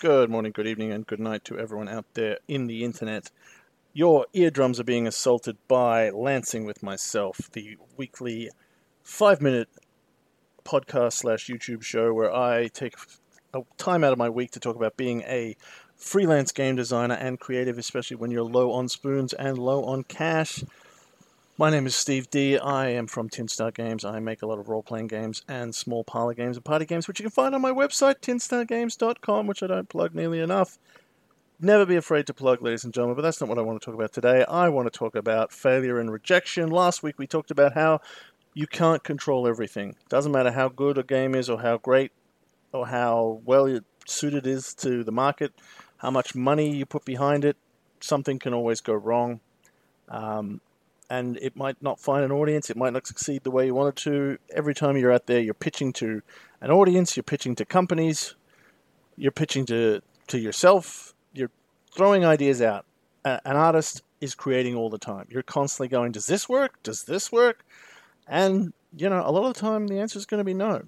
Good morning, good evening, and good night to everyone out there in the internet. Your eardrums are being assaulted by Lancing with myself, the weekly five minute podcast slash YouTube show where I take a time out of my week to talk about being a freelance game designer and creative, especially when you're low on spoons and low on cash. My name is Steve Dee I am from Tin Star Games. I make a lot of role playing games and small parlor games and party games, which you can find on my website, tinstargames.com, which I don't plug nearly enough. Never be afraid to plug, ladies and gentlemen, but that's not what I want to talk about today. I want to talk about failure and rejection. Last week we talked about how you can't control everything. Doesn't matter how good a game is or how great or how well suited it is to the market, how much money you put behind it, something can always go wrong. Um, and it might not find an audience. It might not succeed the way you want it to. Every time you're out there, you're pitching to an audience, you're pitching to companies, you're pitching to, to yourself, you're throwing ideas out. Uh, an artist is creating all the time. You're constantly going, does this work? Does this work? And, you know, a lot of the time the answer is going to be no.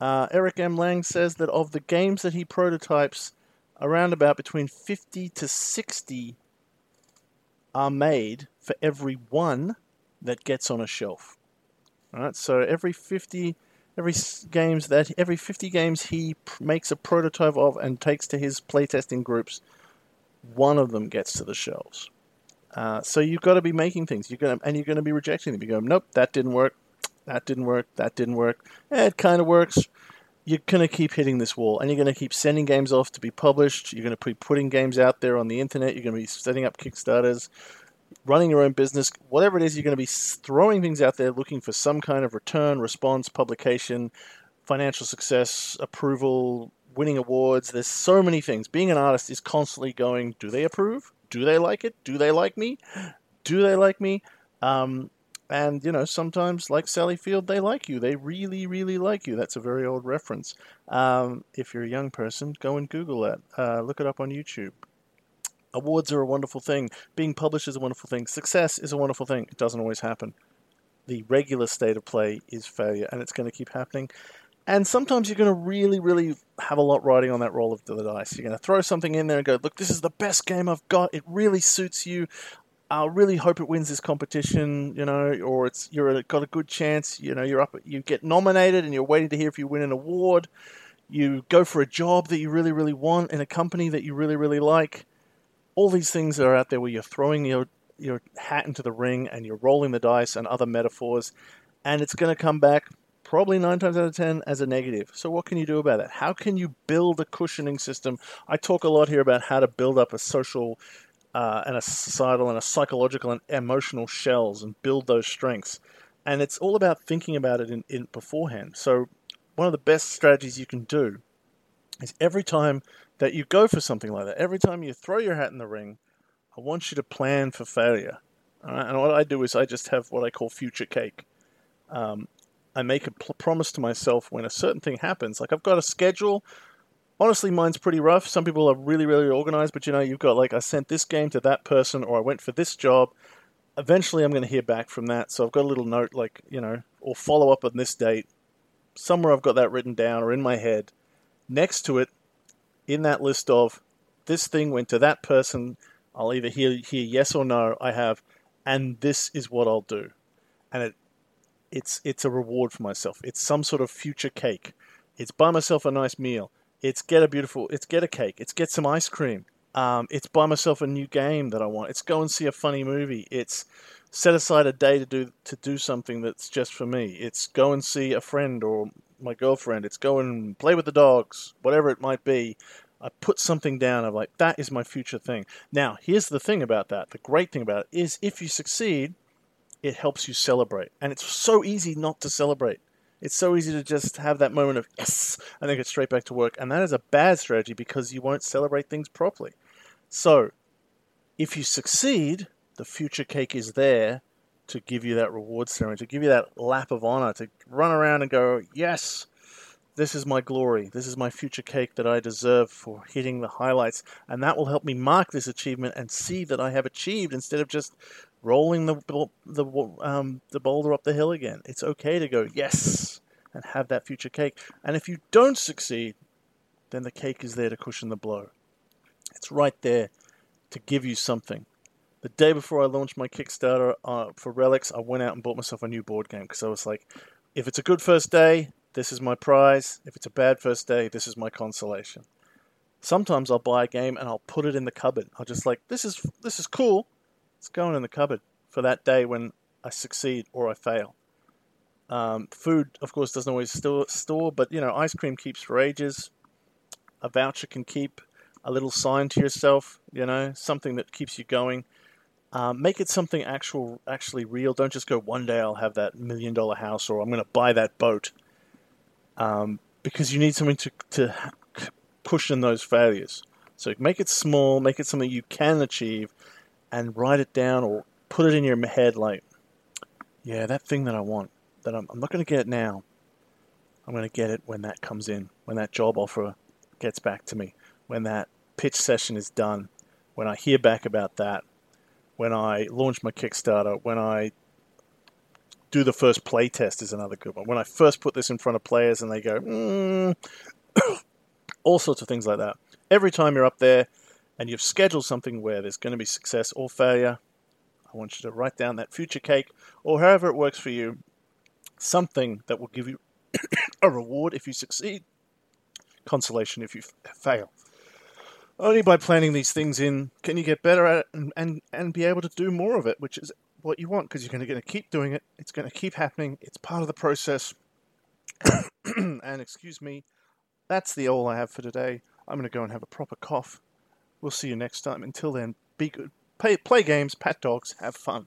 Uh, Eric M. Lang says that of the games that he prototypes, around about between 50 to 60 are made for every one that gets on a shelf. All right, so every 50 every games that every 50 games he pr- makes a prototype of and takes to his playtesting groups, one of them gets to the shelves. Uh, so you've got to be making things. You're gonna and you're to be rejecting them. You go, nope, that didn't work. That didn't work. That didn't work. Eh, it kind of works. You're to keep hitting this wall, and you're to keep sending games off to be published. You're to be putting games out there on the internet. You're to be setting up Kickstarters running your own business, whatever it is, you're going to be throwing things out there looking for some kind of return, response, publication, financial success, approval, winning awards. There's so many things. Being an artist is constantly going, do they approve? Do they like it? Do they like me? Do they like me? Um, and, you know, sometimes, like Sally Field, they like you. They really, really like you. That's a very old reference. Um, if you're a young person, go and Google that. Uh, look it up on YouTube. Awards are a wonderful thing. Being published is a wonderful thing. Success is a wonderful thing. It doesn't always happen. The regular state of play is failure, and it's going to keep happening. And sometimes you're going to really, really have a lot riding on that roll of the dice. You're going to throw something in there and go, look, this is the best game I've got. It really suits you. I really hope it wins this competition, you know, or it's you're got a good chance. You know, you're up, you get nominated, and you're waiting to hear if you win an award. You go for a job that you really, really want in a company that you really, really like all these things that are out there where you're throwing your your hat into the ring and you're rolling the dice and other metaphors, and it's going to come back probably nine times out of ten as a negative. So what can you do about that? How can you build a cushioning system? I talk a lot here about how to build up a social uh, and a societal and a psychological and emotional shells and build those strengths. And it's all about thinking about it in, in beforehand. So one of the best strategies you can do is every time that you go for something like that. Every time you throw your hat in the ring, I want you to plan for failure. Right? And what I do is I just have what I call future cake. Um, I make a pl- promise to myself when a certain thing happens. Like I've got a schedule. Honestly, mine's pretty rough. Some people are really, really organized, but you know, you've got like I sent this game to that person, or I went for this job. Eventually, I'm going to hear back from that. So I've got a little note, like you know, or follow up on this date. Somewhere I've got that written down or in my head. Next to it, in that list of this thing went to that person. I'll either hear, hear yes or no. I have, and this is what I'll do, and it it's it's a reward for myself. It's some sort of future cake. It's buy myself a nice meal. It's get a beautiful. It's get a cake. It's get some ice cream. Um, it's buy myself a new game that I want. It's go and see a funny movie. It's set aside a day to do to do something that's just for me. It's go and see a friend or my girlfriend. It's go and play with the dogs, whatever it might be. I put something down. I'm like, that is my future thing. Now, here's the thing about that. The great thing about it is if you succeed, it helps you celebrate. And it's so easy not to celebrate. It's so easy to just have that moment of yes and then get straight back to work. And that is a bad strategy because you won't celebrate things properly. So, if you succeed, the future cake is there to give you that reward ceremony, to give you that lap of honor, to run around and go, yes, this is my glory. This is my future cake that I deserve for hitting the highlights. And that will help me mark this achievement and see that I have achieved instead of just rolling the, the, um, the boulder up the hill again. It's okay to go, yes, and have that future cake. And if you don't succeed, then the cake is there to cushion the blow. It's right there to give you something. The day before I launched my Kickstarter uh, for Relics, I went out and bought myself a new board game because I was like, if it's a good first day, this is my prize. If it's a bad first day, this is my consolation. Sometimes I'll buy a game and I'll put it in the cupboard. I'll just like, this is this is cool. It's going in the cupboard for that day when I succeed or I fail. Um, food, of course, doesn't always store, store, but you know, ice cream keeps for ages. A voucher can keep a little sign to yourself, you know, something that keeps you going. Um, make it something actual, actually real. Don't just go one day I'll have that million dollar house or I'm going to buy that boat. Um, because you need something to to cushion those failures. So make it small, make it something you can achieve, and write it down or put it in your head like, yeah, that thing that I want, that I'm, I'm not going to get it now. I'm going to get it when that comes in, when that job offer gets back to me, when that pitch session is done, when I hear back about that, when I launch my Kickstarter, when I do the first play test is another good one. When I first put this in front of players and they go, mm, all sorts of things like that. Every time you're up there and you've scheduled something where there's going to be success or failure, I want you to write down that future cake or however it works for you, something that will give you a reward if you succeed, consolation if you fail. Only by planning these things in can you get better at it and, and, and be able to do more of it, which is what you want because you're going to keep doing it. It's going to keep happening. It's part of the process. and excuse me, that's the all I have for today. I'm going to go and have a proper cough. We'll see you next time. Until then, be good. Play, play games, pat dogs, have fun.